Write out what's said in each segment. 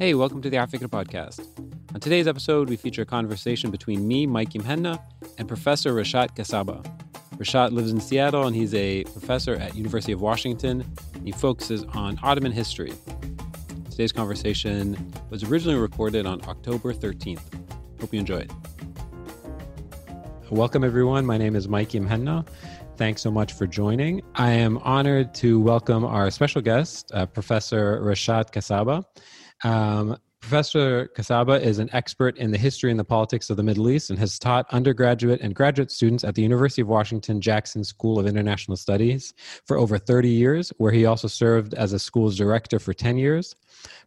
Hey, welcome to the afikra Podcast. On today's episode, we feature a conversation between me, Mikey Muhanna, and Professor Reshat Kasaba. Reshat lives in Seattle and he's a professor at University of Washington. He focuses on Ottoman history. Today's conversation was originally recorded on October 13th. Hope you enjoy it. Welcome, everyone. My name is Mikey Muhanna. Thanks so much for joining. I am honored to welcome our special guest, uh, Professor Reshat Kasaba. Um, Professor Kasaba is an expert in the history and the politics of the Middle East and has taught undergraduate and graduate students at the University of Washington Jackson School of International Studies for over 30 years, where he also served as a school's director for 10 years.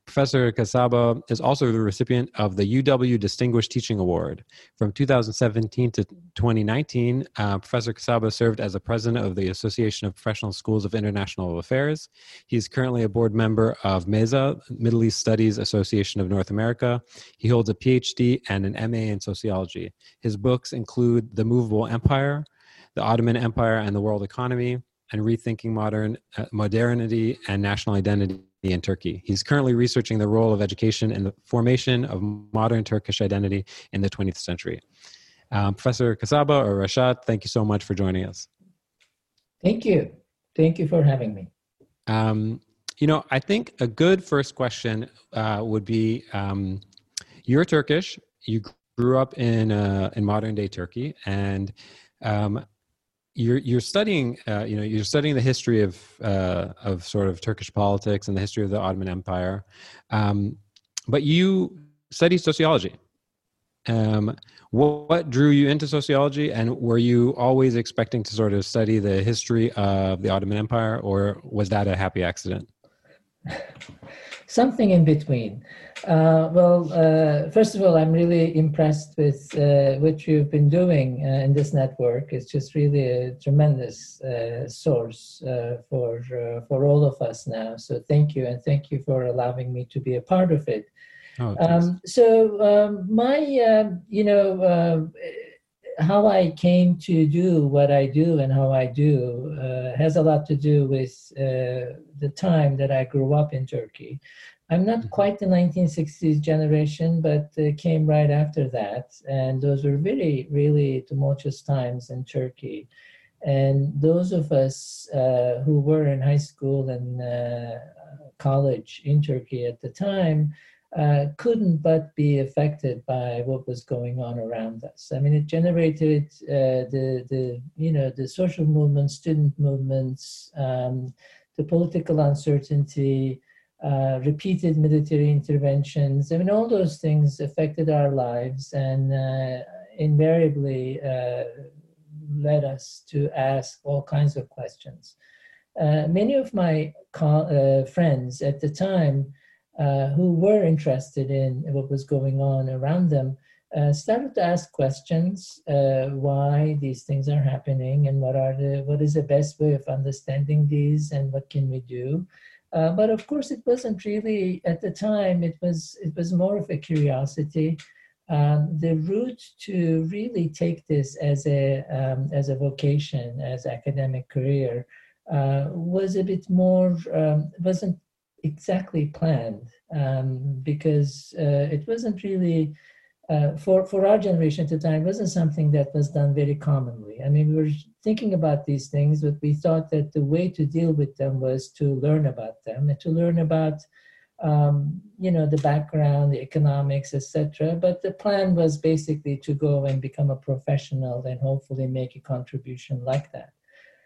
Professor Kasaba is also the recipient of the UW Distinguished Teaching Award. From 2017 to 2019, uh, Professor Kasaba served as the president of the Association of Professional Schools of International Affairs. He is currently a board member of MESA, Middle East Studies Association of North America. He holds a PhD and an MA in sociology. His books include The Movable Empire, The Ottoman Empire and the World Economy, and Rethinking Modern uh, Modernity and National Identity in Turkey. He's currently researching the role of education in the formation of modern Turkish identity in the 20th century. Um, Professor Kasaba or Reshat, thank you so much for joining us. Thank you. Thank you for having me. Um, you know, I think a good first question uh, would be um, you're Turkish, you grew up in, uh, in modern day Turkey, and um, you're you're studying uh, you know you're studying the history of uh, of sort of Turkish politics and the history of the Ottoman Empire, um, but you study sociology. Um, what, what, drew you into sociology, and were you always expecting to sort of study the history of the Ottoman Empire, or was that a happy accident? Something in between. Uh, well, uh, first of all, I'm really impressed with uh, what you've been doing uh, in this network. It's just really a tremendous uh, source uh, for for all of us now. So thank you, and thank you for allowing me to be a part of it. Oh, um, so um, my, um, you know, how I came to do what I do and how I do has a lot to do with the time that I grew up in Turkey. I'm not mm-hmm. quite the 1960s generation, but uh, came right after that. And those were really, really tumultuous times in Turkey. And those of us uh, who were in high school and uh, college in Turkey at the time uh, couldn't but be affected by what was going on around us. I mean, it generated uh, the, the, you know, the social movements, student movements, um, the political uncertainty, uh, repeated military interventions. I mean, all those things affected our lives and uh, invariably uh, led us to ask all kinds of questions. Uh, many of my friends at the time who were interested in what was going on around them started to ask questions why these things are happening and what are the what is the best way of understanding these and what can we do uh, but of course, it wasn't really at the time. It was it was more of a curiosity. Um, the route to really take this as a um, as a vocation, as academic career, uh, was a bit more um, wasn't exactly planned um, because uh, it wasn't really uh, for for our generation at the time wasn't something that was done very commonly. I mean, we were thinking about these things, but we thought that the way to deal with them was to learn about them and to learn about um, you know the background, the economics, etc. But the plan was basically to go and become a professional and hopefully make a contribution like that.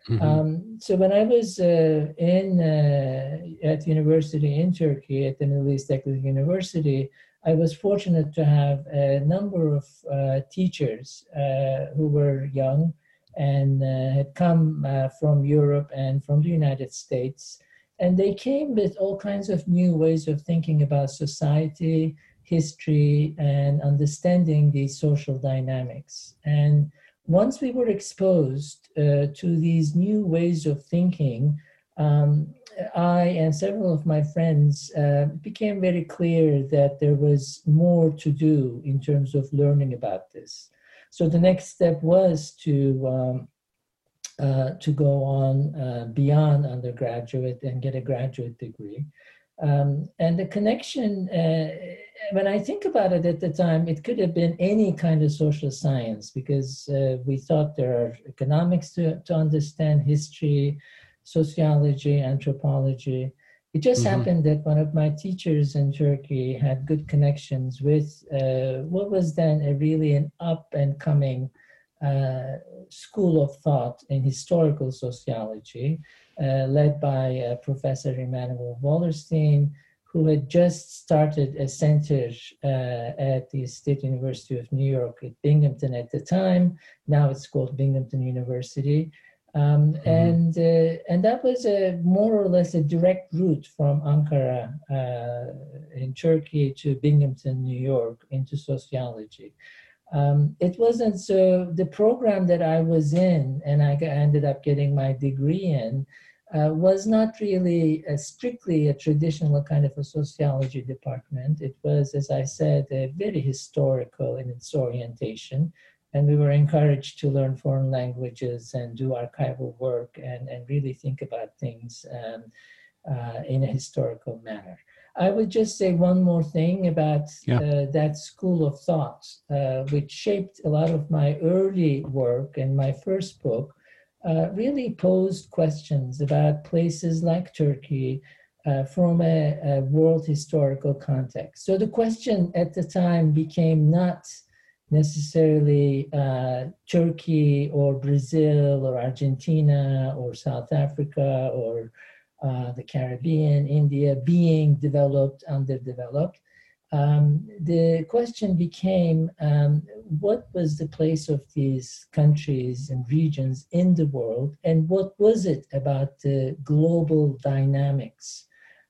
Mm-hmm. Um, so when I was uh, in uh, at university in Turkey at the Middle East Technical University, I was fortunate to have a number of uh, teachers uh, who were young and uh, had come uh, from Europe and from the United States. And they came with all kinds of new ways of thinking about society, history, and understanding these social dynamics. And once we were exposed uh, to these new ways of thinking, um, I and several of my friends uh, became very clear that there was more to do in terms of learning about this. So the next step was to um, uh, to go on uh, beyond undergraduate and get a graduate degree. Um, and the connection, uh, when I think about it at the time, it could have been any kind of social science because uh, we thought there are economics to, to understand, history, sociology, anthropology. It just mm-hmm. happened that one of my teachers in Turkey had good connections with uh, what was then a really an up and coming uh, school of thought in historical sociology, led by uh, Professor Immanuel Wallerstein, who had just started a center uh, at the State University of New York at Binghamton at the time. Now it's called Binghamton University. Um, mm-hmm. and uh, and that was a more or less a direct route from Ankara uh, in Turkey to Binghamton, New York, into sociology. Um, it wasn't so. The program that I was in, and I ended up getting my degree in, uh, was not really a strictly a traditional kind of a sociology department. It was, as I said, very historical in its orientation. And we were encouraged to learn foreign languages and do archival work and, and really think about things um, uh, in a historical manner. I would just say one more thing about yeah. uh, that school of thought, uh, which shaped a lot of my early work and my first book, uh, really posed questions about places like Turkey uh, from a, a, world historical context. So the question at the time became not necessarily uh, Turkey or Brazil or Argentina or South Africa or uh, the Caribbean, India being developed, underdeveloped um, the question became um, what was the place of these countries and regions in the world, and what was it about the global dynamics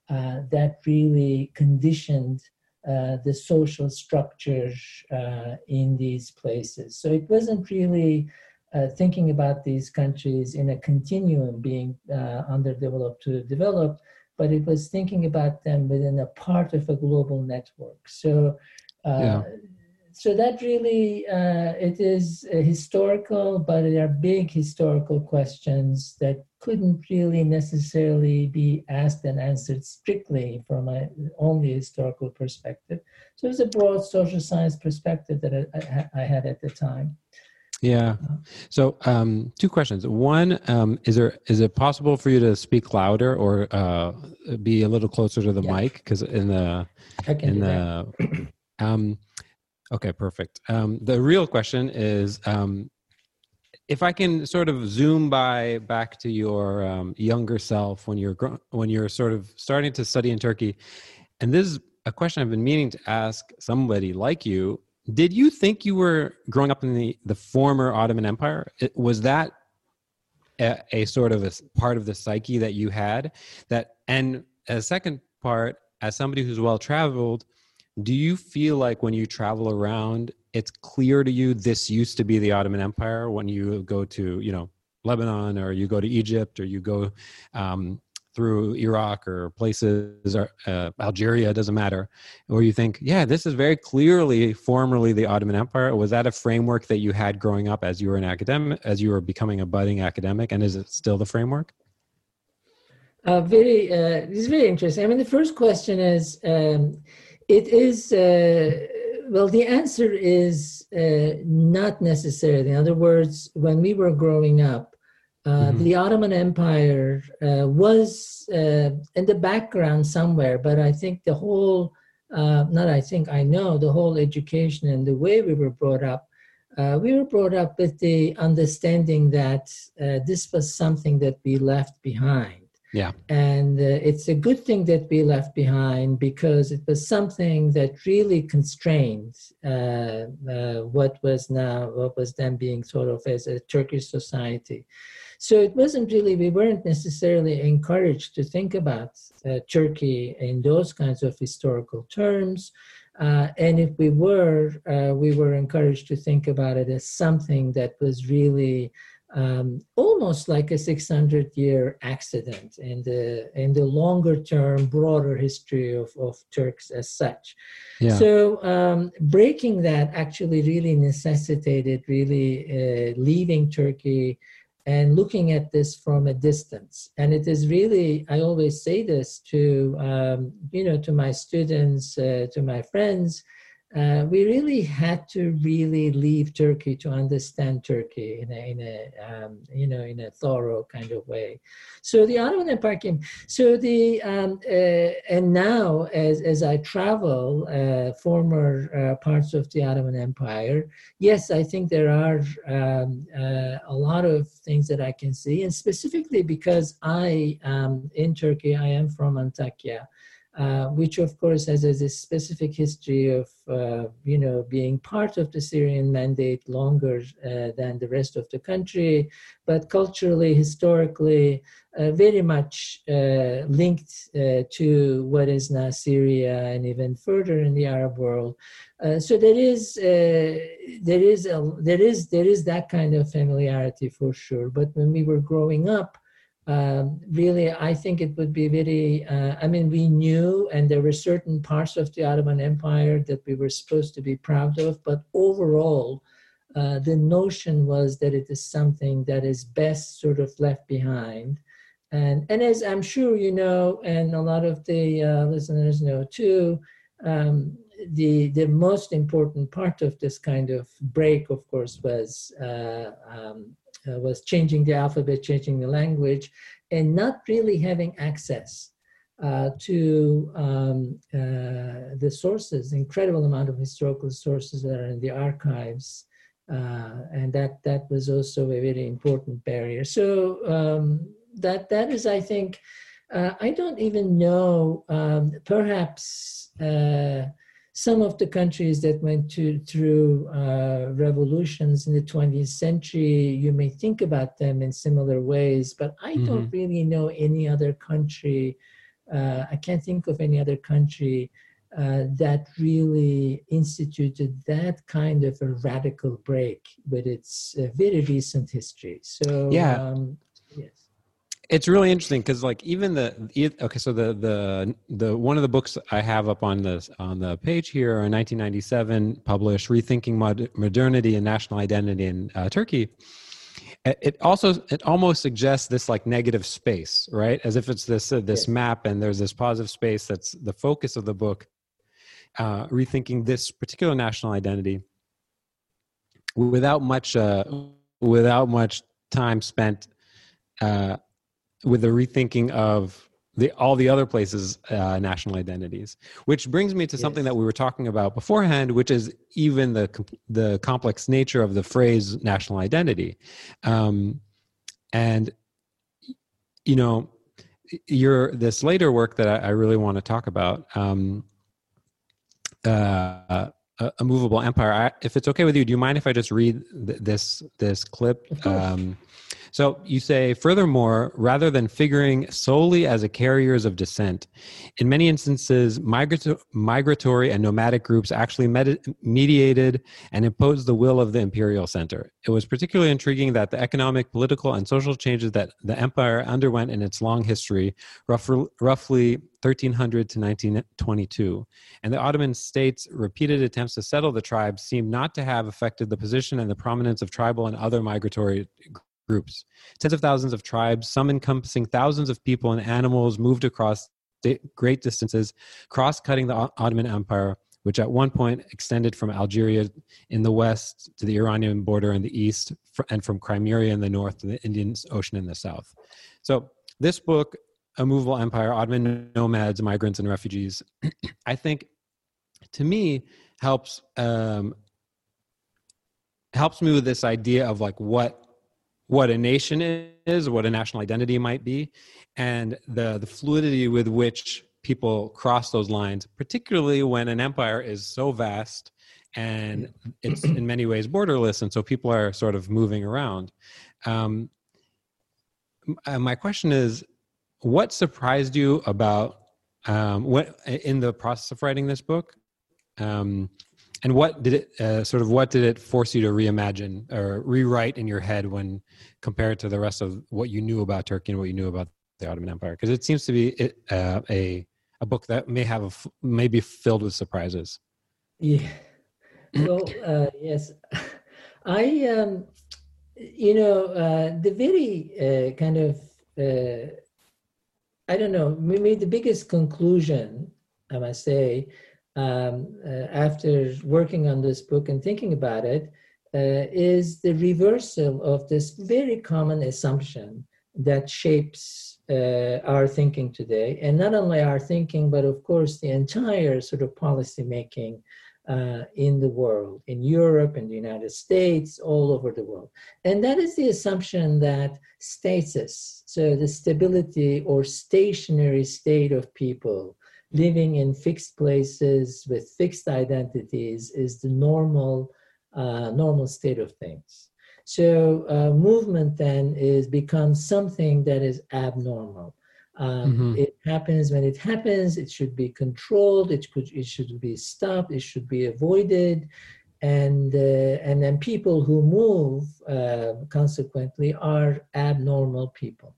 uh, that really conditioned uh, the social structures uh, in these places? So it wasn't really uh, thinking about these countries in a continuum being uh, underdeveloped to developed but it was thinking about them within a part of a global network. So, uh, yeah. so that really uh, it is historical, but there are big historical questions that couldn't really necessarily be asked and answered strictly from a only historical perspective. So it was a broad social science perspective that I, I, I had at the time. Yeah. So, um, two questions. One, um, is there is it possible for you to speak louder or uh, be a little closer to the yeah. mic? Because in the in the um, okay, perfect. Um, the real question is, um, if I can sort of zoom by back to your um, younger self when you're when you're sort of starting to study in Turkey, and this is a question I've been meaning to ask somebody like you did you think you were growing up in the, the former Ottoman Empire? Was that a, a sort of a part of the psyche that you had? That and a second part, as somebody who's well traveled, do you feel like when you travel around, it's clear to you this used to be the Ottoman Empire when you go to you know Lebanon or you go to Egypt or you go um, through Iraq or places or uh, Algeria, doesn't matter, where you think, yeah, this is very clearly formerly the Ottoman Empire. Was that a framework that you had growing up as you were an academic, as you were becoming a budding academic, and is it still the framework? Uh, very, uh, it's very interesting. I mean, the first question is, um, it is. Uh, well, the answer is uh, not necessarily. In other words, when we were growing up, mm-hmm. The Ottoman Empire uh, was uh, in the background somewhere, but I think the whole, uh, not I think, I know the whole education and the way we were brought up, uh, we were brought up with the understanding that this was something that we left behind. Yeah. And it's a good thing that we left behind because it was something that really constrained what was now, what was then being thought of as a Turkish society. So it wasn't really, we weren't necessarily encouraged to think about uh, Turkey in those kinds of historical terms. Uh, and if we were, uh, we were encouraged to think about it as something that was really um, almost like a 600 year accident in the in the longer term broader history of, of turks as such yeah. so um, breaking that actually really necessitated really uh, leaving turkey and looking at this from a distance. And it is really, I always say this to, um, you know, to my students, uh, to my friends, uh, we really had to really leave Turkey to understand Turkey in a, in a um, you know in a thorough kind of way. So the Ottoman Empire came. So the um, uh, and now as as I travel uh, former uh, parts of the Ottoman Empire, yes, I think there are um, uh, a lot of things that I can see, and specifically because I um, in Turkey, I am from Antakya. Uh, which of course has, a specific history of, uh, you know, being part of the Syrian mandate longer uh, than the rest of the country, but culturally, historically, uh, very much uh, linked to what is now Syria and even further in the Arab world. so there is, there is, a, there is, there is that kind of familiarity for sure. But when we were growing up, um, really, I think it would be very, uh, I mean, we knew, and there were certain parts of the Ottoman Empire that we were supposed to be proud of, but overall, uh, the notion was that it is something that is best sort of left behind. And, and as I'm sure you know, and a lot of the uh, listeners know too, um, the, the most important part of this kind of break, of course, was uh, um, uh, was changing the alphabet, changing the language, and not really having access uh, to um, uh, the sources, incredible amount of historical sources that are in the archives. Uh, and that, that was also a very important barrier. So um, that, that is, I think, uh, I don't even know, um, perhaps uh, some of the countries that went to, through uh, revolutions in the 20th century, you may think about them in similar ways, but I mm-hmm. don't really know any other country. Uh, I can't think of any other country uh, that really instituted that kind of a radical break with its uh, very recent history. So, yeah. Um, it's really interesting because like even the okay so the the the one of the books i have up on the on the page here in 1997 published rethinking Mod- modernity and national identity in uh, turkey. It also it almost suggests this like negative space right? As if it's this uh, this yes. map and there's this positive space that's the focus of the book uh, rethinking this particular national identity. Without much uh, without much time spent uh, with the rethinking of the all the other places uh, national identities which brings me to yes. something that we were talking about beforehand which is even the the complex nature of the phrase national identity. Um, and you know your this later work that I, I really want to talk about um, uh, a, a, movable empire I, if it's okay with you do you mind if i just read th- this this clip? Um, so you say, furthermore, rather than figuring solely as a carriers of descent, in many instances, migrato- migratory and nomadic groups actually med- mediated and imposed the will of the imperial center. It was particularly intriguing that the economic, political, and social changes that the empire underwent in its long history, roughly, roughly 1300 to 1922, and the Ottoman state's repeated attempts to settle the tribes seemed not to have affected the position and the prominence of tribal and other migratory groups. Tens of thousands of tribes, some encompassing thousands of people and animals, moved across great distances, cross cutting the Ottoman Empire, which at one point extended from Algeria in the west to the Iranian border in the east, and from Crimea in the north to the Indian Ocean in the south. So, this book, A Movable Empire Ottoman Nomads, Migrants, and Refugees, I think to me helps. Um, helps me with this idea of like what what a nation is, what a national identity might be, and the, the fluidity with which people cross those lines, particularly when an empire is so vast and it's in many ways borderless, and so people are sort of moving around. Um, my question is, what surprised you about um, what in the process of writing this book? Um, and what did it uh, sort of what did it force you to reimagine or rewrite in your head when compared to the rest of what you knew about Turkey and what you knew about the Ottoman Empire? Because it seems to be uh, a a book that may have a, may be filled with surprises. Yeah. Well, uh, yes, I um, you know, uh, the very uh, kind of, uh, I don't know, maybe the biggest conclusion, I must say, um, uh, after working on this book and thinking about it, uh, is the reversal of this very common assumption that shapes uh, our thinking today. And not only our thinking, but of course, the entire sort of policy making uh, in the world, in Europe, in the United States, all over the world. And that is the assumption that stasis, so the stability or stationary state of people living in fixed places with fixed identities, is the normal, uh, normal state of things. So uh, movement then is becomes something that is abnormal. Um, mm-hmm. It happens when it happens. It should be controlled. It could. It should be stopped. It should be avoided, and uh, and then people who move uh, consequently are abnormal people.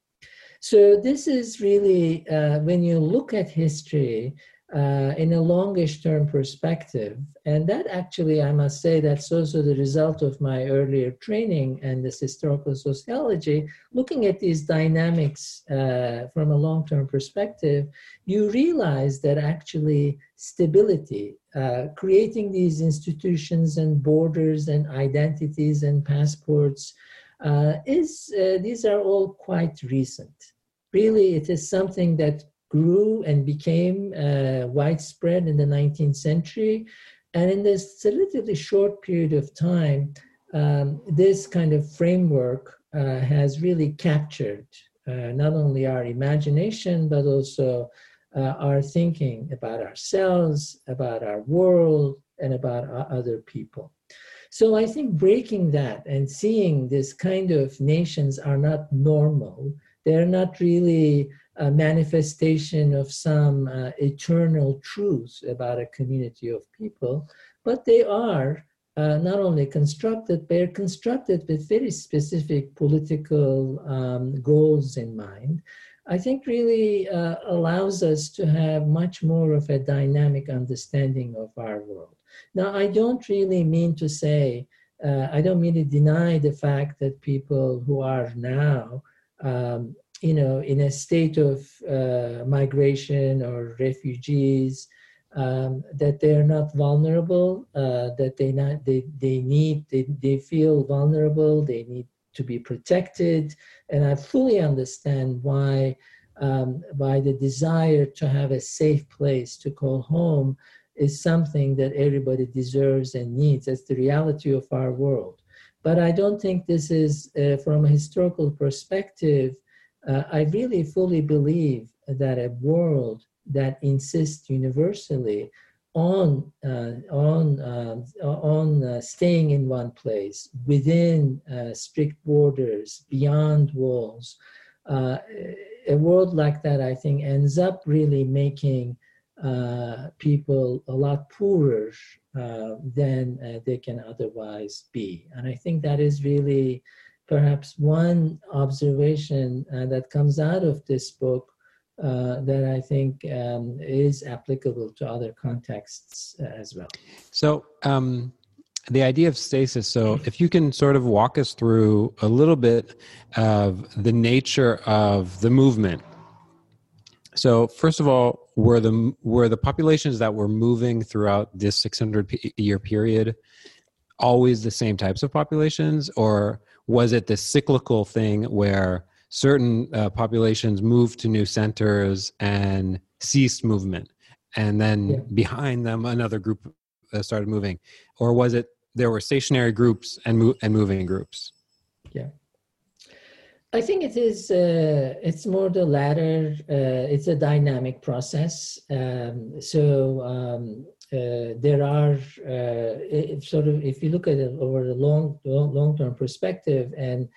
So this is really uh, when you look at history uh, in a longish term perspective. And that actually, I must say, that's also the result of my earlier training and this historical sociology. Looking at these dynamics uh, from a long term perspective, you realize that actually stability, uh, creating these institutions and borders and identities and passports. Uh, is uh, these are all quite recent. Really, it is something that grew and became uh, widespread in the 19th century. And in this relatively short period of time, um, this kind of framework uh, has really captured uh, not only our imagination, but also uh, our thinking about ourselves, about our world, and about other people. So I think breaking that and seeing this kind of nations are not normal, they're not really a manifestation of some uh, eternal truth about a community of people, but they are uh, not only constructed, they're constructed with very specific political um, goals in mind. I think really uh, allows us to have much more of a dynamic understanding of our world. Now, I don't really mean to say, uh, I don't mean to deny the fact that people who are now um, you know, in a state of uh, migration or refugees, um, that they're not vulnerable, uh, that they not they they need they, they feel vulnerable, they need to be protected, and I fully understand why um, why the desire to have a safe place to call home is something that everybody deserves and needs. That's the reality of our world. But I don't think this is, uh, from a historical perspective, uh, I really fully believe that a world that insists universally on uh, on uh, on uh, staying in one place within uh, strict borders beyond walls uh, a world like that i think ends up really making uh, people a lot poorer uh, than they can otherwise be and i think that is really perhaps one observation uh, that comes out of this book uh, that I think um, is applicable to other contexts uh, as well. So, um, the idea of stasis. So, if you can sort of walk us through a little bit of the nature of the movement. So, first of all, were the were the populations that were moving throughout this 600 year period always the same types of populations, or was it the cyclical thing where certain uh, populations moved to new centers and ceased movement and then yeah. behind them another group uh, started moving? Or was it there were stationary groups and mo- and moving groups? Yeah i think it is uh, it's more the latter uh, it's a dynamic process. Um, so um, uh, there are uh, sort of if you look at it over the long long term perspective and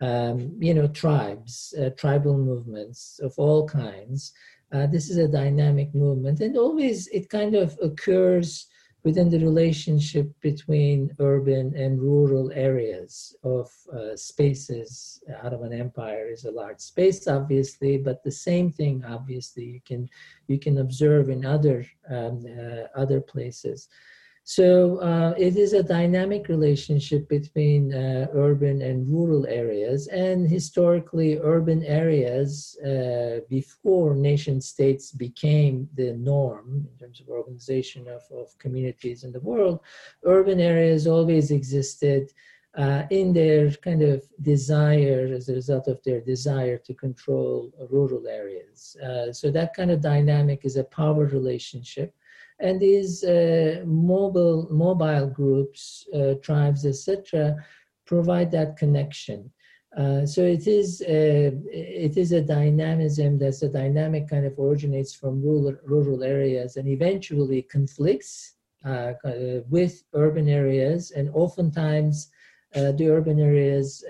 um, you know tribes uh, tribal movements of all kinds uh, this is a dynamic movement and always it kind of occurs within the relationship between urban and rural areas of uh, spaces. Ottoman Empire is a large space, obviously, but the same thing, obviously, you can you can observe in other um, uh, other places. So uh, it is a dynamic relationship between uh, urban and rural areas. And historically, urban areas, uh, before nation states became the norm in terms of organization of, of communities in the world, urban areas always existed. Uh, in their kind of desire, as a result of their desire to control rural areas. Uh, so that kind of dynamic is a power relationship and these uh, mobile mobile groups, uh, tribes, etc., provide that connection. Uh, so it is a, uh, it is a dynamism that's a dynamic kind of originates from rural rural areas and eventually conflicts uh, uh, with urban areas, and oftentimes. the urban areas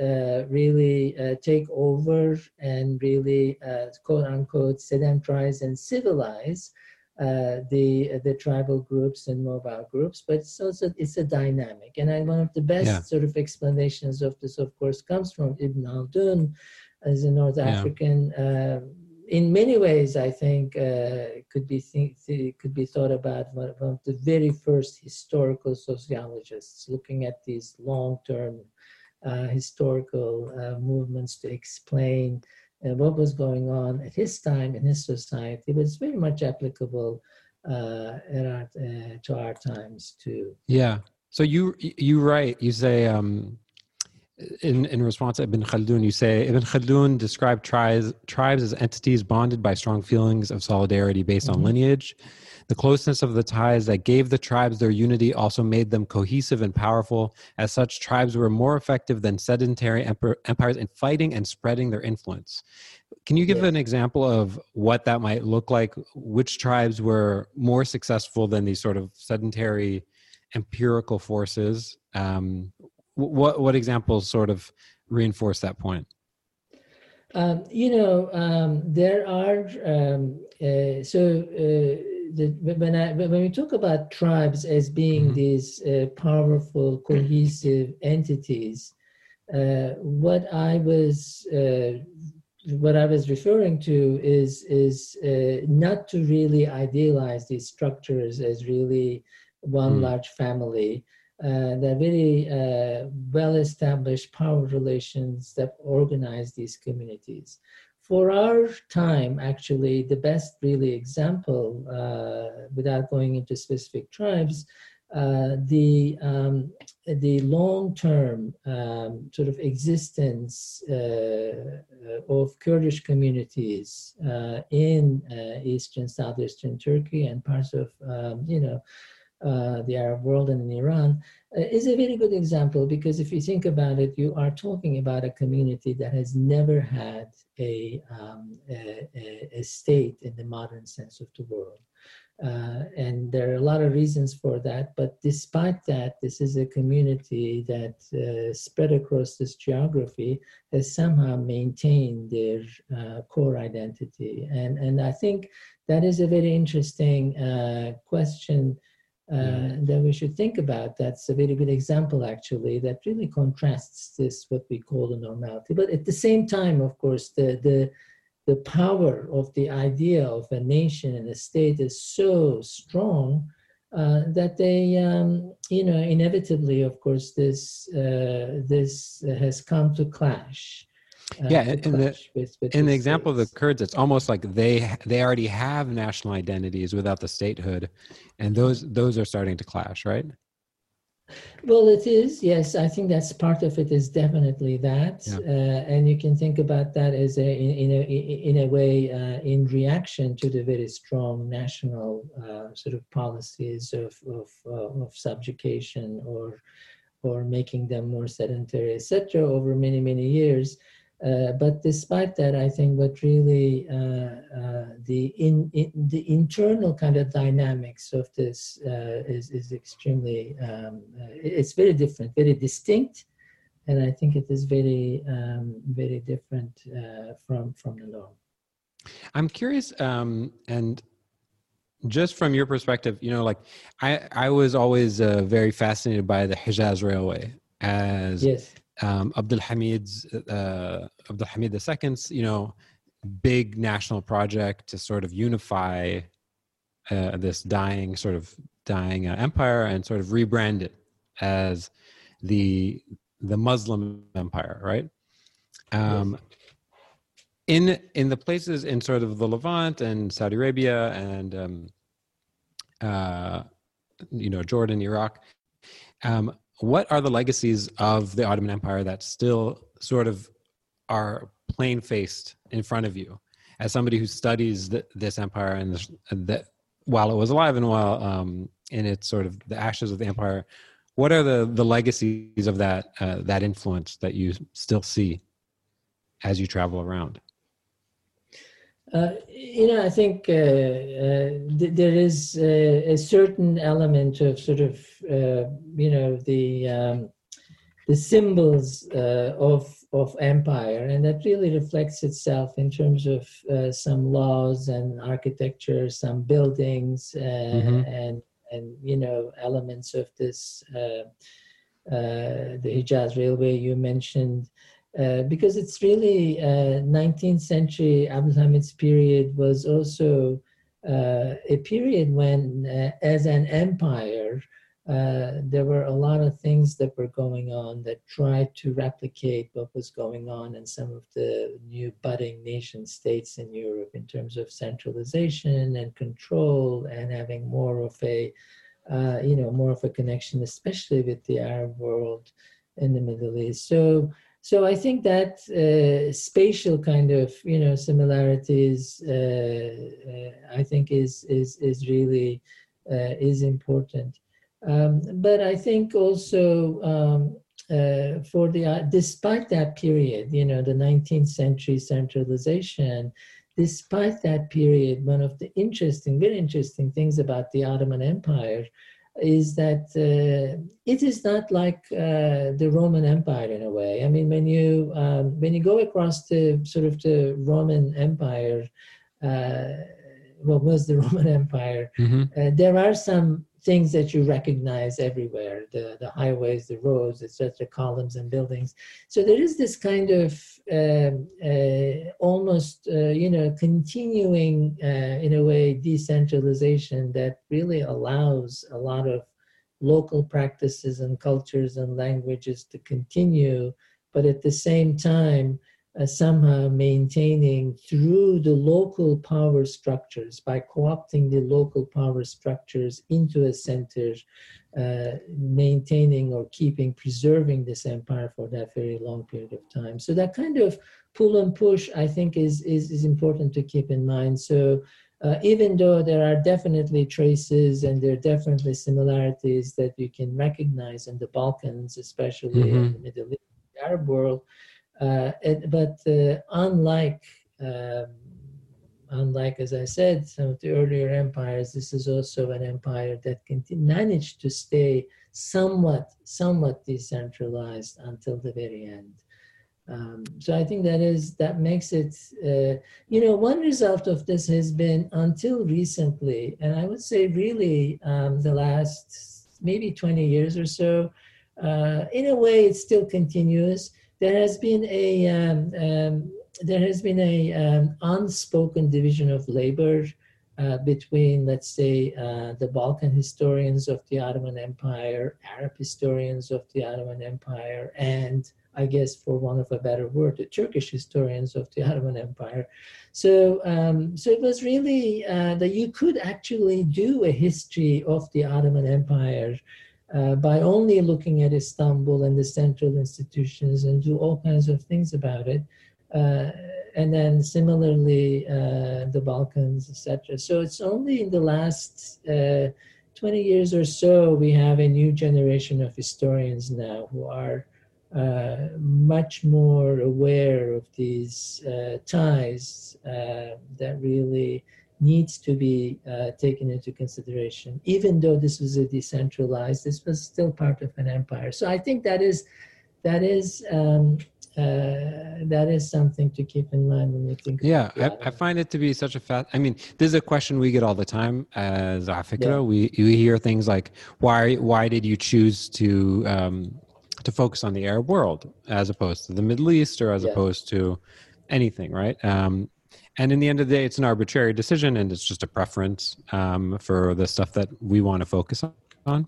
really take over and really, quote unquote, sedentarize and civilize uh, the the tribal groups and mobile groups, but it's also it's a dynamic. And I, one of the best yeah. sort of explanations of this, of course, comes from Ibn Khaldun, as a North yeah. African. Uh, in many ways, I think uh, could be think, could be thought about one of the very first historical sociologists looking at these long-term uh, historical uh, movements to explain and what was going on at his time in his society was very much applicable uh, our, uh, to our times too. Yeah. So you you write you say um, in in response to Ibn Khaldun you say Ibn Khaldun described tribes tribes as entities bonded by strong feelings of solidarity based mm-hmm. on lineage. The closeness of the ties that gave the tribes their unity also made them cohesive and powerful. As such, tribes were more effective than sedentary empires in fighting and spreading their influence. Can you give yes. an example of what that might look like? Which tribes were more successful than these sort of sedentary empirical forces? Um, what what examples sort of reinforce that point? Um, you know, um, there are um, uh, so. Uh, the, when I when we talk about tribes as being mm-hmm. these uh, powerful, cohesive entities, uh, what I was uh, what I was referring to is is uh, not to really idealize these structures as really one mm. large family. Uh, they're very uh, well-established power relations that organize these communities for our time, actually, the best really example, uh, without going into specific tribes, uh, the um, the long-term um, sort of existence uh, of Kurdish communities uh, in uh, eastern, southeastern Turkey and parts of um, you know uh, the Arab world and in Iran uh, is a very good example because if you think about it, you are talking about a community that has never had a, um, a, a, state in the modern sense of the word. Uh, and there are a lot of reasons for that, but despite that, this is a community that uh, spread across this geography has somehow maintained their uh, core identity. And, and I think that is a very interesting uh, question uh, that we should think about. That's a very good example, actually, that really contrasts this what we call the normality. But at the same time, of course, the the the power of the idea of a nation and a state is so strong uh, that they, um, you know, inevitably, of course, this uh, this has come to clash. Uh, yeah, in the, with, with in the example states. of the Kurds, it's almost like they they already have national identities without the statehood, and those those are starting to clash, right? Well, it is yes. I think that's part of it. Is definitely that, yeah. uh, and you can think about that as a in, in a in a way uh, in reaction to the very strong national uh, sort of policies of of, uh, of subjugation or or making them more sedentary, etc. Over many many years. Uh, but despite that, I think what really uh, uh, the in, in, the internal kind of dynamics of this uh, is is extremely um, uh, it's very different, very distinct, and I think it is very um, very different from from the norm. I'm curious, um, and just from your perspective, you know, like I I was always very fascinated by the Hijaz Railway as yes um, Abdul Hamid's uh, Abdul Hamid II's, you know, big national project to sort of unify uh, this dying sort of dying uh, empire and sort of rebrand it as the the Muslim empire, right? Um. In in the places in sort of the Levant and Saudi Arabia and um, uh, you know Jordan, Iraq, um, what are the legacies of the Ottoman Empire that still sort of are plain faced in front of you? As somebody who studies the, this empire and that while it was alive and while um, in its sort of the ashes of the empire what are the the legacies of that uh, that influence that you still see as you travel around uh, you know, I think uh, uh, th- there is a, a, certain element of sort of, uh, you know, the um, the symbols uh, of of empire, and that really reflects itself in terms of uh, some laws and architecture, some buildings, mm-hmm. and and you know elements of this. the Hijaz Railway you mentioned, uh, because it's really uh, 19th century Abdul Hamid's period was also uh, a period when, uh, as an empire, uh, there were a lot of things that were going on that tried to replicate what was going on in some of the new budding nation states in Europe in terms of centralization and control and having more of a, you know, more of a connection, especially with the Arab world in the Middle East. So so I think that uh, spatial kind of you know similarities uh, uh, I think is is is really uh, is important. Um, but I think also um, uh, for the uh, despite that period, you know, the 19th century centralization, despite that period, one of the interesting, very interesting things about the Ottoman Empire is that uh, it is not like uh, the Roman Empire in a way. I mean, when you um, when you go across the sort of the Roman Empire, uh, what was the Roman Empire, mm-hmm. Uh, there are some things that you recognize everywhere the, the highways the roads etc columns and buildings. So there is this kind of um, uh, almost uh, you know continuing uh, in a way decentralization that really allows a lot of local practices and cultures and languages to continue but at the same time uh, somehow maintaining through the local power structures by co-opting the local power structures into a center uh, maintaining or keeping preserving this empire for that very long period of time so that kind of pull and push i think is is, is important to keep in mind so uh, even though there are definitely traces and there are definitely similarities that you can recognize in the balkans especially mm-hmm. in the middle east arab world it, but uh, unlike um, unlike as I said, some of the earlier empires, this is also an empire that can managed to stay somewhat somewhat decentralized until the very end. Um, so I think that is that makes it. Uh, you know, one result of this has been until recently, and I would say really um, the last maybe 20 years or so. Uh, in a way, it still continues there has been a um, um, there has been a um, unspoken division of labor uh, between, let's say, uh, the Balkan historians of the Ottoman Empire, Arab historians of the Ottoman Empire, and I guess, for want of a better word, the Turkish historians of the Ottoman Empire. So, um, so it was really uh, that you could actually do a history of the Ottoman Empire uh, by only looking at Istanbul and the central institutions and do all kinds of things about it. Uh, and then similarly, uh, the Balkans, etc. So it's only in the last uh, 20 years or so we have a new generation of historians now who are uh, much more aware of these ties that really needs to be uh, taken into consideration. Even though this was a decentralized, this was still part of an empire. So I think that is that is um, uh, that is something to keep in mind when you think. Yeah, I, I, find it to be such a fast. I mean, this is a question we get all the time as afikra. Yeah. We we hear things like, "Why why did you choose to um, to focus on the Arab world as opposed to the Middle East or as yeah. opposed to anything?" Right. Um, and in the end of the day, it's an arbitrary decision, and it's just a preference um, for the stuff that we want to focus on.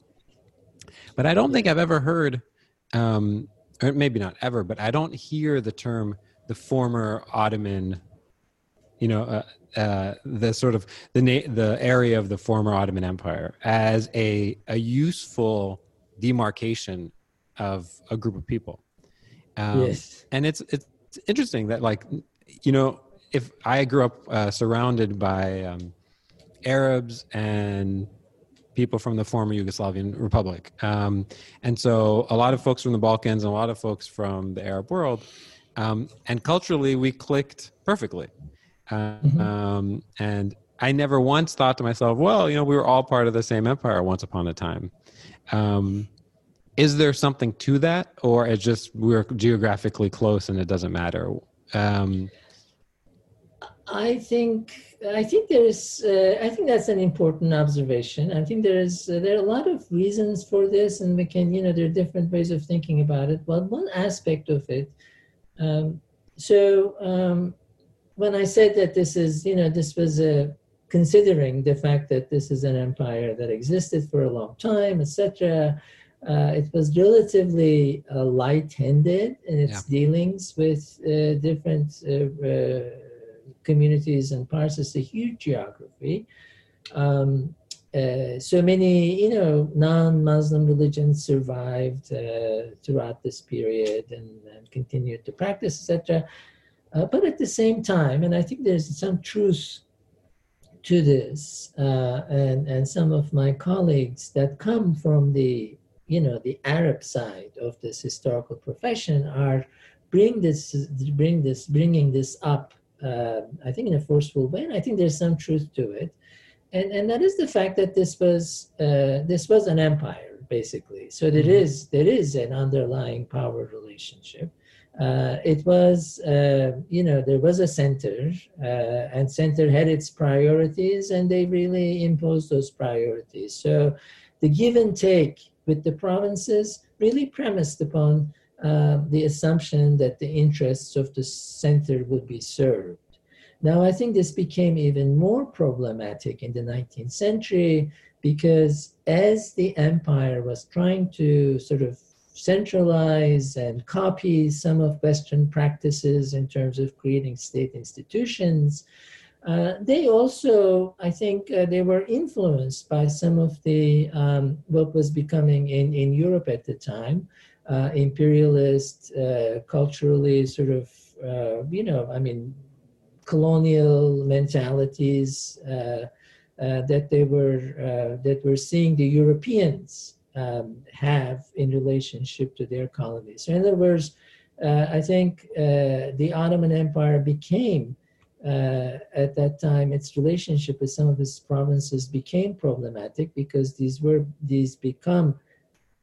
But I don't think I've ever heard, um, or maybe not ever, but I don't hear the term the former Ottoman. You know, uh, uh, the sort of the na- the area of the former Ottoman Empire as a a useful demarcation of a group of people. Um, yes, and it's it's interesting that like you know if I grew up uh, surrounded by um, Arabs and people from the former Yugoslavian Republic, um, and so a lot of folks from the Balkans and a lot of folks from the Arab world, um, and culturally we clicked perfectly. mm-hmm. Um, and I never once thought to myself, well, you know, we were all part of the same empire once upon a time. Um, is there something to that, or it's just we're geographically close and it doesn't matter? Um, I think I think there is uh, I think that's an important observation. I think there is uh, there are a lot of reasons for this, and we can you know there are different ways of thinking about it. But one aspect of it, um, so um, when I said that this is you know this was a considering the fact that this is an empire that existed for a long time, etc. Uh, it was relatively uh, light-handed in its yeah. dealings with uh, different uh, uh, communities and parts. It's a huge geography. Um, uh, so many, you know, non-Muslim religions survived uh, throughout this period and, and continued to practice, etc. Uh, but at the same time, and I think there's some truth to this, uh, and and some of my colleagues that come from the, you know, the Arab side of this historical profession are bring this bring this bringing this up uh, I think in a forceful way, and I think there's some truth to it, and and that is the fact that this was uh, this was an empire basically. So there mm-hmm. is there is an underlying power relationship. Uh, it was uh, you know there was a center, uh, and center had its priorities, and they really imposed those priorities. So the give and take with the provinces really premised upon uh, the assumption that the interests of the center would be served. Now, I think this became even more problematic in the 19th century because as the empire was trying to sort of centralize and copy some of Western practices in terms of creating state institutions, uh, they also, I think, uh, they were influenced by some of the um, what was becoming in, in Europe at the time, uh, imperialist, uh, culturally sort of, uh, you know, I mean, colonial mentalities uh, uh, that they were uh, that were seeing the Europeans um, have in relationship to their colonies. So in other words, I think the Ottoman Empire became. at that time, its relationship with some of its provinces became problematic because these were these become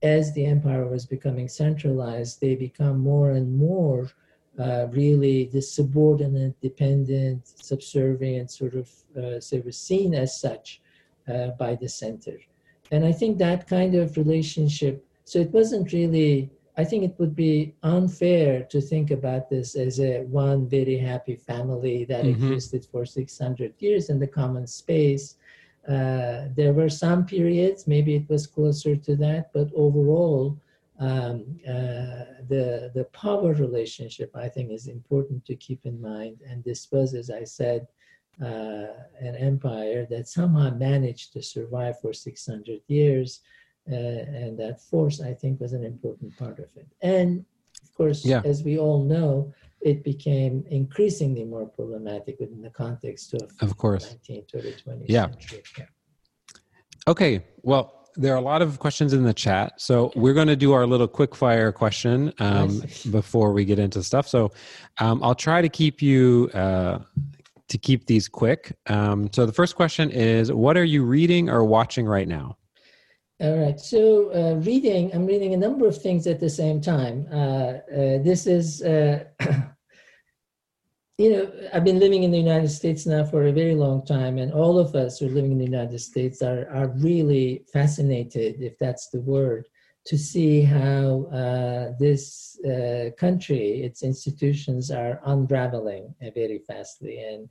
as the empire was becoming centralized, they become more and more uh, really the subordinate, dependent, subservient sort of uh, sort of seen as such uh, by the center. And I think that kind of relationship, so it wasn't really, I think it would be unfair to think about this as a one very happy family that mm-hmm. existed for 600 years in the common space uh, there were some periods, maybe it was closer to that, but overall, um, uh, the the power relationship I think is important to keep in mind. And this was, as I said, uh, an empire that somehow managed to survive for 600 years, uh, and that force I think was an important part of it. And of course, yeah. as we all know, it became increasingly more problematic within the context of, of course 19th to the 20th yeah. century. Yeah. Okay, well, there are a lot of questions in the chat, so we're going to do our little quick fire question um, before we get into stuff. So um, I'll try to keep you uh, to keep these quick. Um, so the first question is, what are you reading or watching right now? All right. So, uh, reading, I'm reading a number of things at the same time. Uh, uh, this is, uh, you know, I've been living in the United States now for a very long time, and all of us who are living in the United States are, are really fascinated, if that's the word, to see how uh, this uh, country, its institutions are unraveling very fastly. And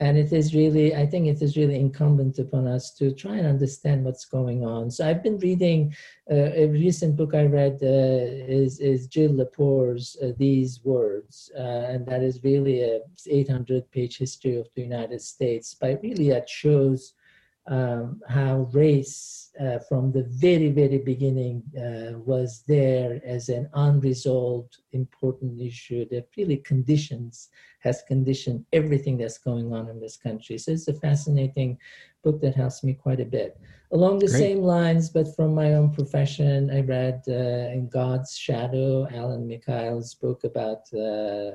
and it is really i think it is really incumbent upon us to try and understand what's going on. So i've been reading uh, a recent book i read uh, is, is jill Lepore's uh, these words uh, and that is really a 800 page history of the united states but really that shows um, how race uh, from the very, very beginning uh, was there as an unresolved important issue that really conditions, has conditioned everything that's going on in this country. So it's a fascinating book that helps me quite a bit. Along the Great. same lines, but from my own profession, I read uh, In God's Shadow, Alan Mikhail's book about uh,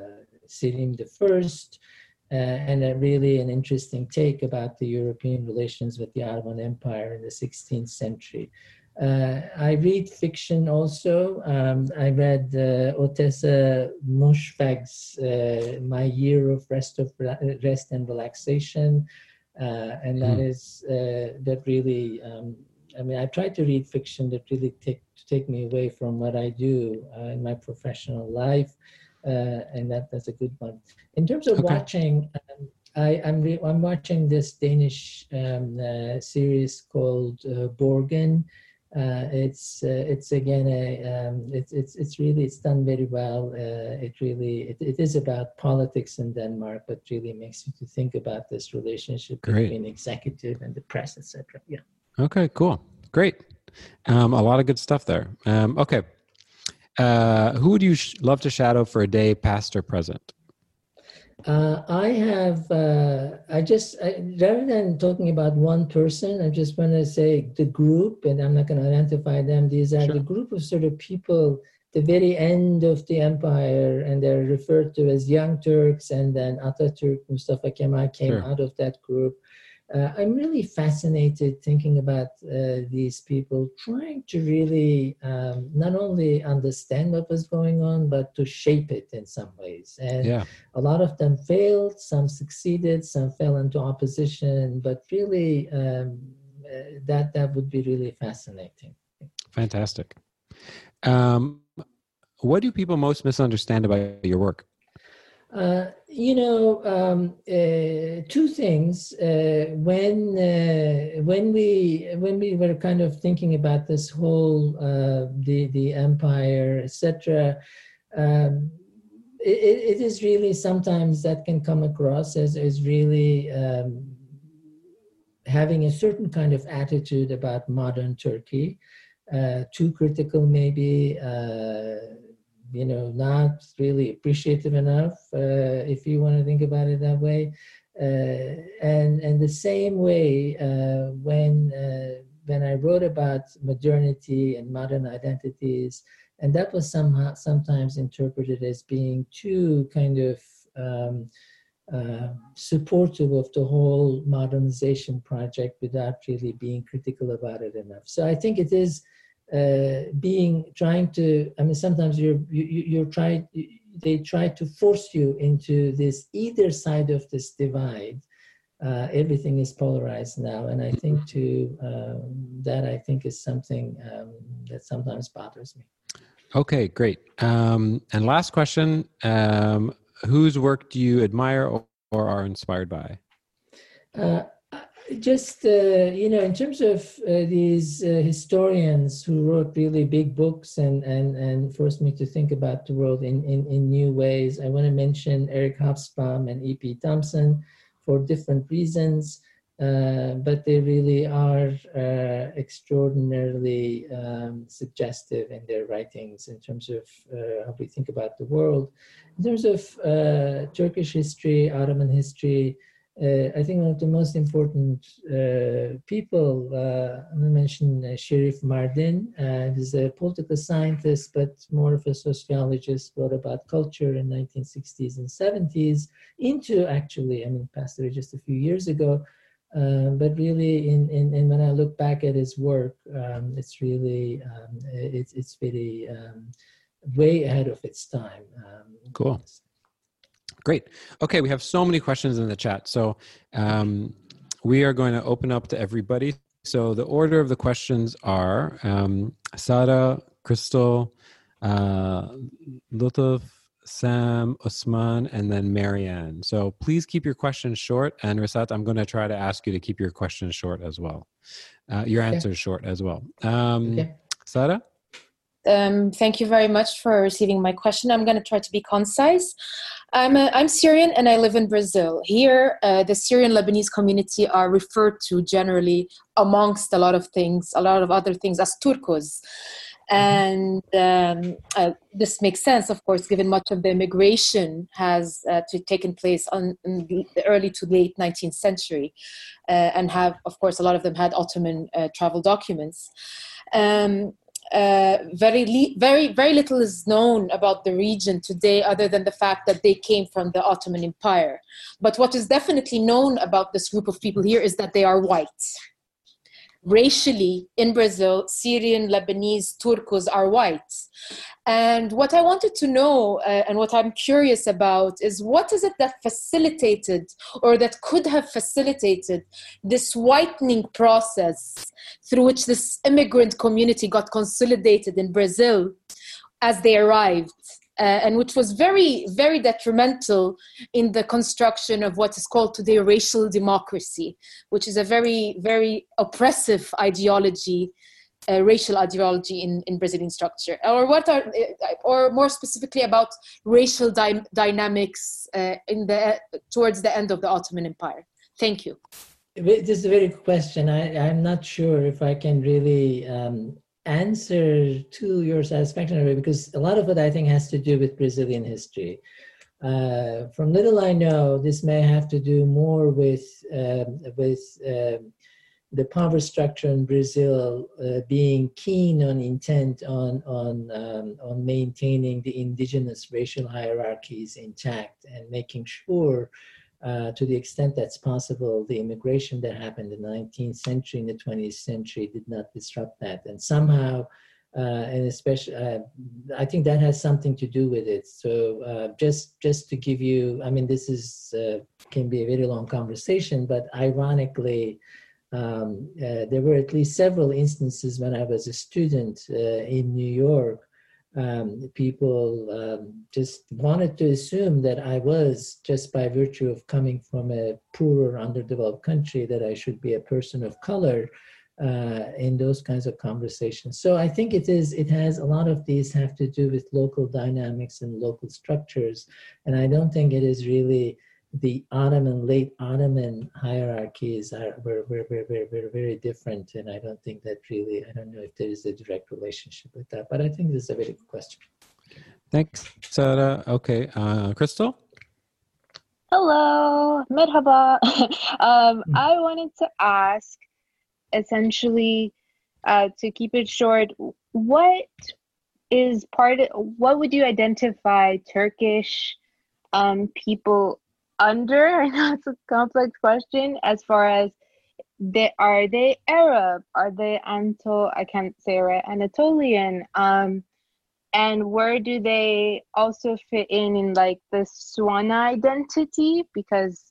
Selim the First uh, and a really an interesting take about the European relations with the Ottoman Empire in the 16th century. Uh, I read fiction also. Um, I read uh, Ottessa Moshfegh's uh, My Year of Rest, of Rest and Relaxation. Uh, and that mm. is uh, that really, um, I mean, I try to read fiction that really take, to take me away from what I do uh, in my professional life and that that's a good one. In terms of okay. watching, um, I, am I'm, I'm watching this Danish um, uh, series called uh, Borgen. Uh, it's uh, it's again a um, it's it's it's really it's done very well. Uh, it really it, it is about politics in Denmark, but really makes you to think about this relationship Great. between executive and the press, etc. Yeah. Okay. Cool. Great. Um, a lot of good stuff there. Um, okay. Uh, who would you sh- love to shadow for a day, past or present? Uh, I have, uh, I just, I, rather than talking about one person, I just want to say the group, and I'm not going to identify them. These are sure. the group of sort of people, the very end of the empire, and they're referred to as Young Turks, and then Ataturk, Mustafa Kemal came sure. out of that group. Uh, I'm really fascinated thinking about uh, these people trying to really um, not only understand what was going on, but to shape it in some ways. And yeah. a lot of them failed, some succeeded, some fell into opposition, but really um, uh, that, that would be really fascinating. Fantastic. Um, what do people most misunderstand about your work? Uh, you know, um, uh, two things. Uh, when uh, when we when we were kind of thinking about this whole uh, the the empire, etc. Um, it, it is really sometimes that can come across as as really um, having a certain kind of attitude about modern Turkey, too critical maybe you know not really appreciative enough uh, if you want to think about it that way uh, and and the same way uh, when uh, when I wrote about modernity and modern identities and that was somehow sometimes interpreted as being too kind of um, uh, supportive of the whole modernization project without really being critical about it enough. So I think it is uh, being trying to i mean sometimes you're you, you're trying they try to force you into this either side of this divide. Uh, everything is polarized now and i think to um, that i think is something um, that sometimes bothers me. Okay great. Um, and last question um, whose work do you admire or, or are inspired by? Uh, just uh, you know in terms of uh, these uh, historians who wrote really big books and and and forced me to think about the world in in, in new ways i want to mention eric hobsbawm and ep thompson for different reasons uh, but they really are uh, extraordinarily um, suggestive in their writings in terms of uh, how we think about the world. In terms of turkish history ottoman history uh, I think one of the most important uh, people, uh, I'm going to mention uh, Sherif Mardin. Uh, he's a political scientist, but more of a sociologist, wrote about culture in 1960s and 70s, into actually, I mean, passed away just a few years ago. Um, but really, in, in, in, when I look back at his work, um, it's really, um, it's, it's very um, way ahead of its time. Um, cool. Great. Okay, we have so many questions in the chat. So um, we are going to open up to everybody. So the order of the questions are um, Sarah, Crystal, uh, Lutuf, Sam, Usman, and then Marianne. So please keep your questions short. And Reşat, I'm going to try to ask you to keep your questions short as well. Uh, your okay. answers short as well. Um, okay. Sarah? Um, thank you very much for receiving my question. I'm going to try to be concise. I'm, a, I'm Syrian and I live in Brazil. Here, uh, the Syrian Lebanese community are referred to generally, amongst a lot of things, a lot of other things, as Turcos. And um, uh, this makes sense, of course, given much of the immigration has uh, to, taken place on, in the early to late 19th century, uh, and have, of course, a lot of them had Ottoman uh, travel documents. Um, uh, very, very, very little is known about the region today, other than the fact that they came from the Ottoman Empire. But what is definitely known about this group of people here is that they are white racially in Brazil, Syrian, Lebanese, Turcos are white. And what I wanted to know uh, and what I'm curious about is what is it that facilitated or that could have facilitated this whitening process through which this immigrant community got consolidated in Brazil as they arrived? Uh, and which was very, very detrimental in the construction of what is called today racial democracy, which is a very, very oppressive ideology uh, racial ideology in, in Brazilian structure, or what are, uh, or more specifically about racial dy- dynamics uh, in the towards the end of the Ottoman Empire. Thank you. This is a very good question. I, I'm not sure if I can really um, answer to your satisfaction because a lot of it I think has to do with Brazilian history. Uh, from little I know, this may have to do more with uh, with uh, the power structure in Brazil uh, being keen on intent on on um, on maintaining the indigenous racial hierarchies intact and making sure uh, to the extent that's possible, the immigration that happened in the 19th century and the 20th century did not disrupt that. And somehow, uh, and especially, uh, I think that has something to do with it. So uh, just just to give you, I mean, this is uh, can be a very long conversation, but ironically. Um, there were at least several instances when I was a student in New York um, people um, just wanted to assume that I was, just by virtue of coming from a poorer, underdeveloped country, that I should be a person of color uh, in those kinds of conversations. So I think it is, it has a lot of these have to do with local dynamics and local structures. And I don't think it is really the Ottoman, late Ottoman hierarchies are were, were, were, were, were very different. And I don't think that really, I don't know if there is a direct relationship with that, but I think this is a very good question. Thanks, Sarah. Okay, uh, Crystal? Hello, merhaba. um, hmm. I wanted to ask, essentially, uh, to keep it short, what is part of, what would you identify Turkish um, people under? I know it's a complex question as far as they are they Arab? Are they Anto I can't say right Anatolian? Um and where do they also fit in in like the Swana identity? Because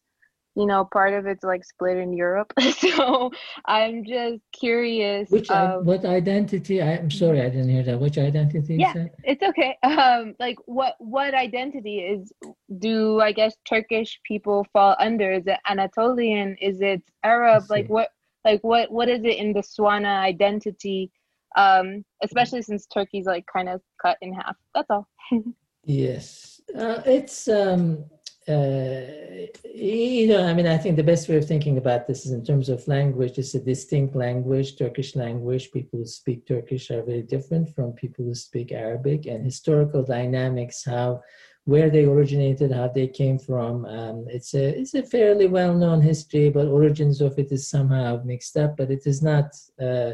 you know, part of it's like split in Europe. so I'm just curious. Which of, what identity? I'm sorry, I didn't hear that. Which identity? Yeah, it's okay. Um, like what what identity is? Do I guess Turkish people fall under? Is it Anatolian? Is it Arab? Like what? Like what? What is it in the Swana identity? Um, especially since Turkey's like kind of cut in half. That's all. yes, uh, it's um you know, I mean, I think the best way of thinking about this is in terms of language. It's a distinct language, Turkish language. People who speak Turkish are very different from people who speak Arabic, and historical dynamics, how, where they originated, how they came from. Um, it's a it's a fairly well-known history, but origins of it is somehow mixed up. But it is not. Uh,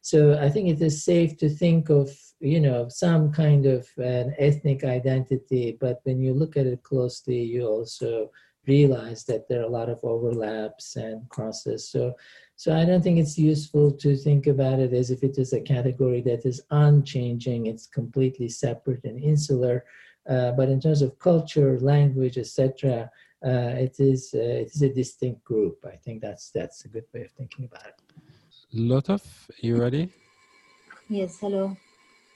so I think it is safe to think of you know some kind of an ethnic identity but when you look at it closely you also realize that there are a lot of overlaps and crosses. So so i don't think it's useful to think about it as if it is a category that is unchanging. It's completely separate and insular. Uh, but in terms of culture language etc uh, it is uh, it is a distinct group. I think that's that's a good way of thinking about it Lotov, you ready? Yes, hello.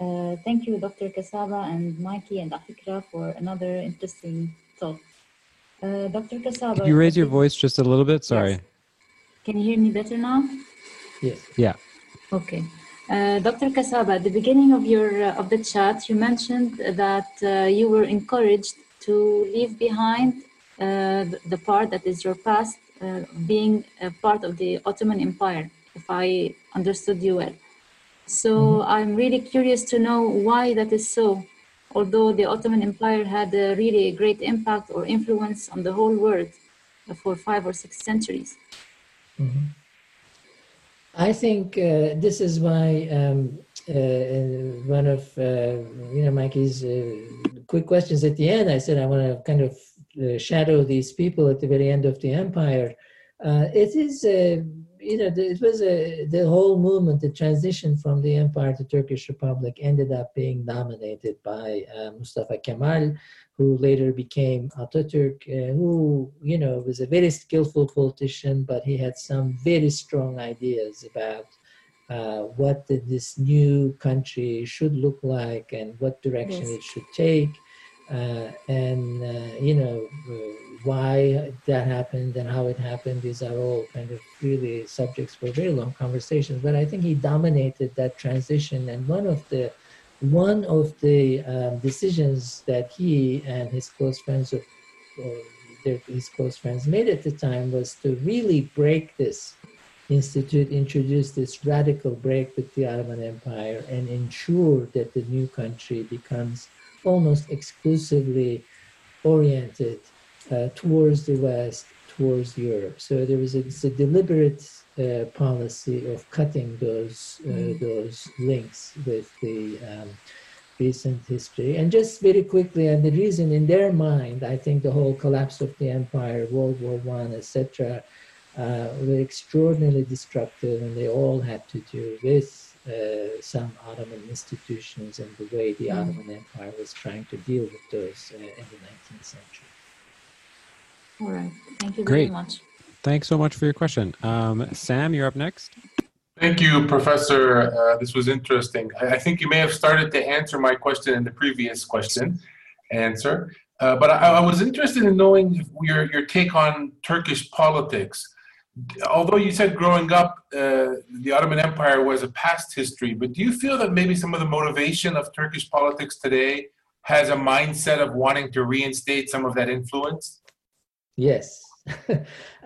Uh, thank you, Dr. Kasaba and Mikey and Afikra for another interesting talk. Uh, Dr. Kasaba. Could you raise your voice just a little bit? Sorry. Yes. Can you hear me better now? Yes. Yeah. Okay. Uh, Dr. Kasaba, at the beginning of your uh, of the chat, you mentioned that uh, you were encouraged to leave behind uh, the part that is your past, uh, being a part of the Ottoman Empire, if I understood you well. So Mm-hmm. I'm really curious to know why that is so. Although the Ottoman Empire had a really great impact or influence on the whole world for five or six centuries. Mhm. I think uh, this is why um, uh, one of uh, you know Mikey's uh, quick questions at the end. I said I want to kind of uh, shadow these people at the very end of the empire. Uh, it is uh, you know the, it was a the whole movement, the transition from the empire to Turkish Republic ended up being dominated by uh, Mustafa Kemal, who later became Ataturk, uh, who you know was a very skillful politician, but he had some very strong ideas about uh, what this new country should look like and what direction Yes. it should take, and uh, you know uh, why that happened and how it happened. These are all kind of really subjects for very long conversations. But I think he dominated that transition, and one of the one of the um, decisions that he and his close friends, or, or their, his close friends, made at the time was to really break this institute, introduce this radical break with the Ottoman Empire, and ensure that the new country becomes almost exclusively oriented uh, towards the West, towards Europe. So there was a, a deliberate uh, policy of cutting those uh, Mm. those links with the um, recent history. And just very quickly, and the reason in their mind, I think the whole collapse of the empire, World War One, etc., uh, were extraordinarily destructive, and they all had to do with uh, some Ottoman institutions and the way the Mm. Ottoman Empire was trying to deal with those uh, in the 19th century. All right. Thank you Great. very much. Thanks so much for your question. Um, Sam, you're up next. Thank you, Professor. Uh, this was interesting. I, I think you may have started to answer my question in the previous question answer, uh, but I, I was interested in knowing your, your take on Turkish politics. Although you said growing up, uh, the Ottoman Empire was a past history, but do you feel that maybe some of the motivation of Turkish politics today has a mindset of wanting to reinstate some of that influence? Yes.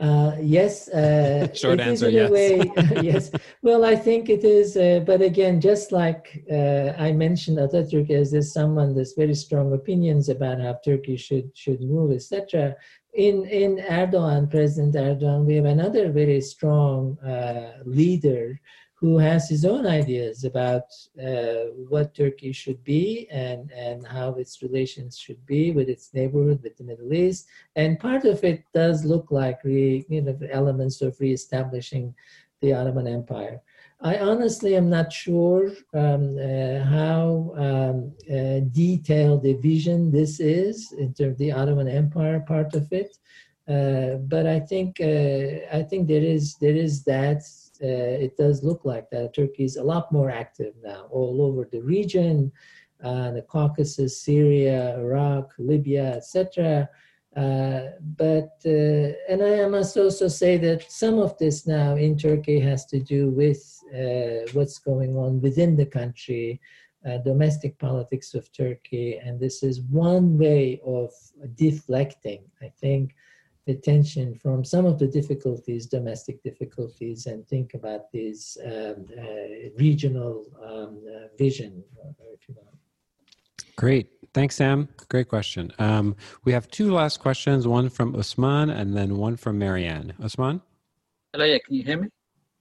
uh, yes. Uh, Short answer, yes. Way, yes. Well, I think it is. Uh, but again, just like uh, I mentioned Atatürk as this someone that's very strong opinions about how Turkey should should rule, etc. In in Erdogan, President Erdogan, we have another very strong uh, leader who has his own ideas about uh, what Turkey should be and, and how its relations should be with its neighborhood, with the Middle East. And part of it does look like re, you know, elements of reestablishing the Ottoman Empire. I honestly am not sure um, uh, how um, uh, detailed a vision this is in terms of the Ottoman Empire part of it. Uh, but I think uh, I think there is there is that uh, it does look like that Turkey is a lot more active now all over the region, uh, the Caucasus, Syria, Iraq, Libya, etc. Uh, but uh, and I must also say that some of this now in Turkey has to do with uh, what's going on within the country, uh, domestic politics of Turkey, and this is one way of deflecting. I think attention from some of the difficulties, domestic difficulties, and think about this um, uh, regional um, uh, vision, if you want. Great. Thanks, Sam. Great question. Um, we have two last questions, one from Usman and then one from Marianne. Usman? Hello, yeah, can you hear me?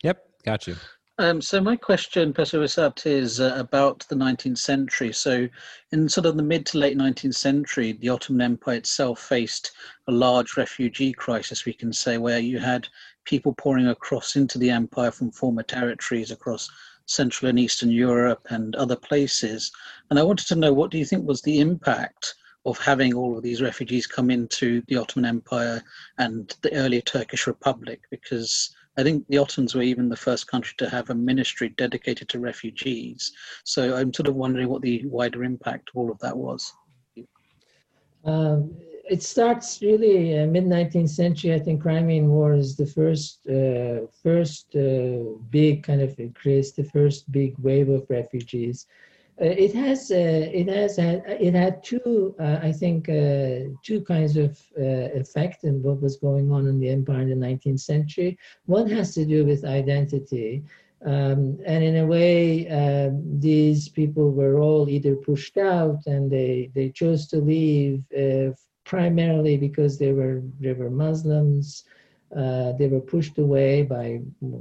Yep, got you. Um, so my question, Professor Kasaba, is uh, about the 19th century. So in sort of the mid to late 19th century, the Ottoman Empire itself faced a large refugee crisis, we can say, where you had people pouring across into the empire from former territories across Central and Eastern Europe and other places. And I wanted to know, what do you think was the impact of having all of these refugees come into the Ottoman Empire and the earlier Turkish Republic? Because I think the Ottomans were even the first country to have a ministry dedicated to refugees. So I'm sort of wondering what the wider impact of all of that was. Um, it starts really uh, mid 19th century. I think Crimean War is the first uh, first uh, big kind of it creates the first big wave of refugees. Uh, it has uh, it has had it had two I think two kinds of effect in what was going on in the empire in the 19th century. One has to do with identity. Um, and in a way, uh, these people were all either pushed out and they, they chose to leave uh, primarily because they were, they were Muslims. Uh, they were pushed away by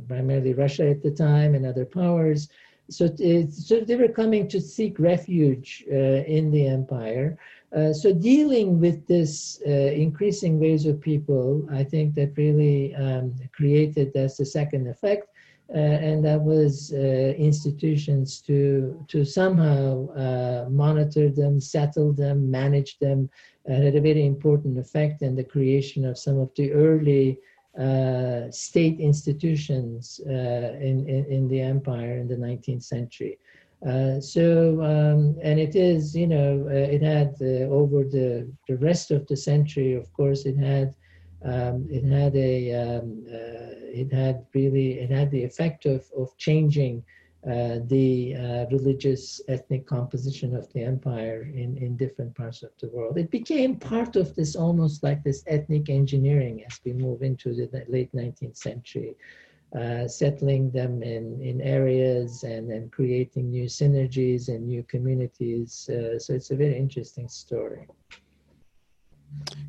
primarily Russia at the time and other powers. So, so they were coming to seek refuge uh, in the empire. Uh, so dealing with this uh, increasing waves of people, I think that really um, created that's the second effect. Uh, and that was uh, institutions to to somehow monitor them, settle them, manage them, had a very important effect in the creation of some of the early uh, state institutions uh, in, in, in, the empire in the 19th century. Uh, so, um, and it is, you know, it had over the, the rest of the century, of course, it had um, it had a um, uh, it had really it had the effect of of changing uh, the uh, religious ethnic composition of the empire in in different parts of the world. It became part of this almost like this ethnic engineering as we move into the late 19th century. Uh, settling them in, in areas and, and creating new synergies and new communities. Uh, so it's a very interesting story.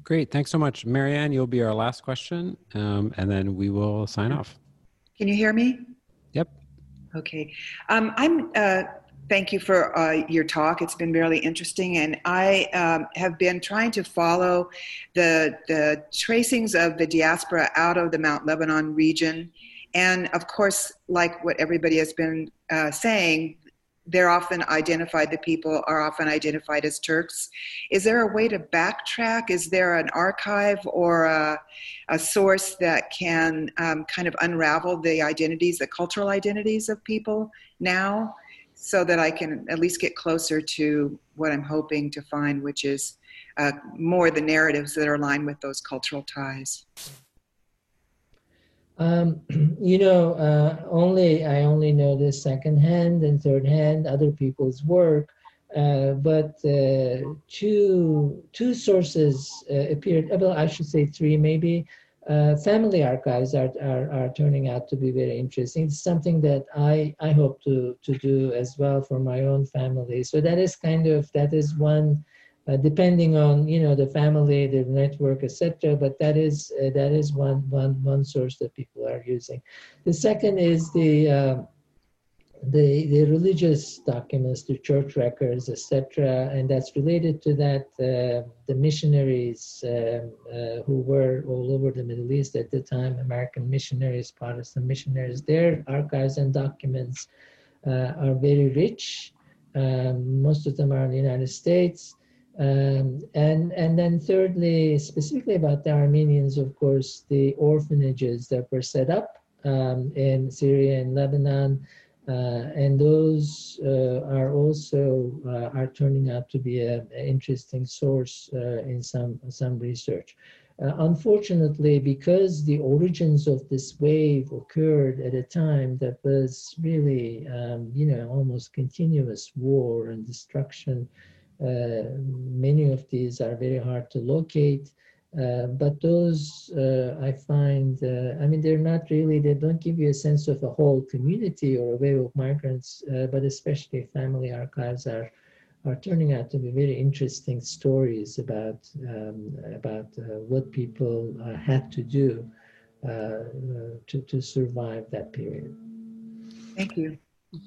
Great. Thanks so much. Marianne, you'll be our last question, um, and then we will sign off. Can you hear me? Okay. Um, I'm. Uh, thank you for uh, your talk. It's been really interesting, and I um, have been trying to follow the the tracings of the diaspora out of the Mount Lebanon region, and of course, like what everybody has been uh, saying, they're often identified, the people are often identified as Turks. Is there a way to backtrack? Is there an archive or a, a source that can um, kind of unravel the identities, the cultural identities of people now, so that I can at least get closer to what I'm hoping to find, which is uh, more the narratives that are aligned with those cultural ties? Um, you know, uh, only I only know this secondhand and third hand, other people's work. Uh, but uh, two two sources uh, appeared. Well, I should say three, maybe. Uh, family archives are, are are turning out to be very interesting. It's something that I I hope to to do as well for my own family. So that is kind of that is one uh, depending on you know the family, the network, etc. But that is uh, that is one one one source that people are using. The second is the uh, the the religious documents, the church records, etc. And that's related to that uh, the missionaries um, uh, who were all over the Middle East at the time, American missionaries, Protestant missionaries. Their archives and documents uh, are very rich. Um, most of them are in the United States. Um, and and then thirdly, specifically about the Armenians, of course, the orphanages that were set up um, in Syria and Lebanon, uh, and those uh, are also uh, are turning out to be an interesting source uh, in some some research. Uh, unfortunately, because the origins of this wave occurred at a time that was really, um, you know, almost continuous war and destruction many of these are very hard to locate. Uh, but those uh, I find, uh, I mean, they're not really, they don't give you a sense of a whole community or a wave of migrants, uh, but especially family archives are, are turning out to be very interesting stories about, um, about uh, what people had to do to, to survive that period. Thank you.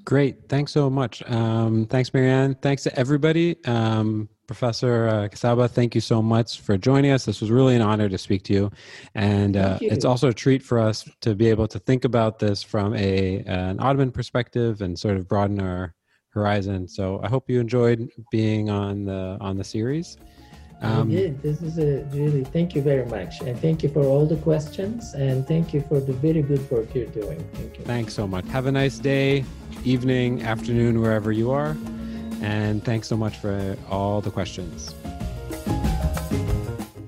Great. Thanks so much. Um, thanks, Marianne. Thanks to everybody. Um, Professor uh, Kasaba, thank you so much for joining us. This was really an honor to speak to you. And uh, you. it's also a treat for us to be able to think about this from a, an Ottoman perspective and sort of broaden our horizon. So I hope you enjoyed being on the, on the series. Um, did. This is a really thank you very much, and thank you for all the questions, and thank you for the very good work you're doing. Thank you. Thanks so much. Have a nice day, evening, afternoon, wherever you are, and thanks so much for all the questions.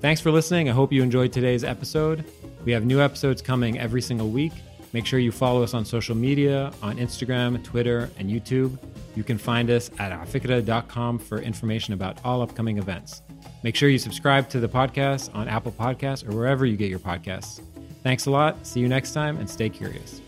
Thanks for listening. I hope you enjoyed today's episode. We have new episodes coming every single week. Make sure you follow us on social media on Instagram, Twitter, and YouTube. You can find us at afikra.com for information about all upcoming events. Make sure you subscribe to the podcast on Apple Podcasts or wherever you get your podcasts. Thanks a lot. See you next time and stay curious.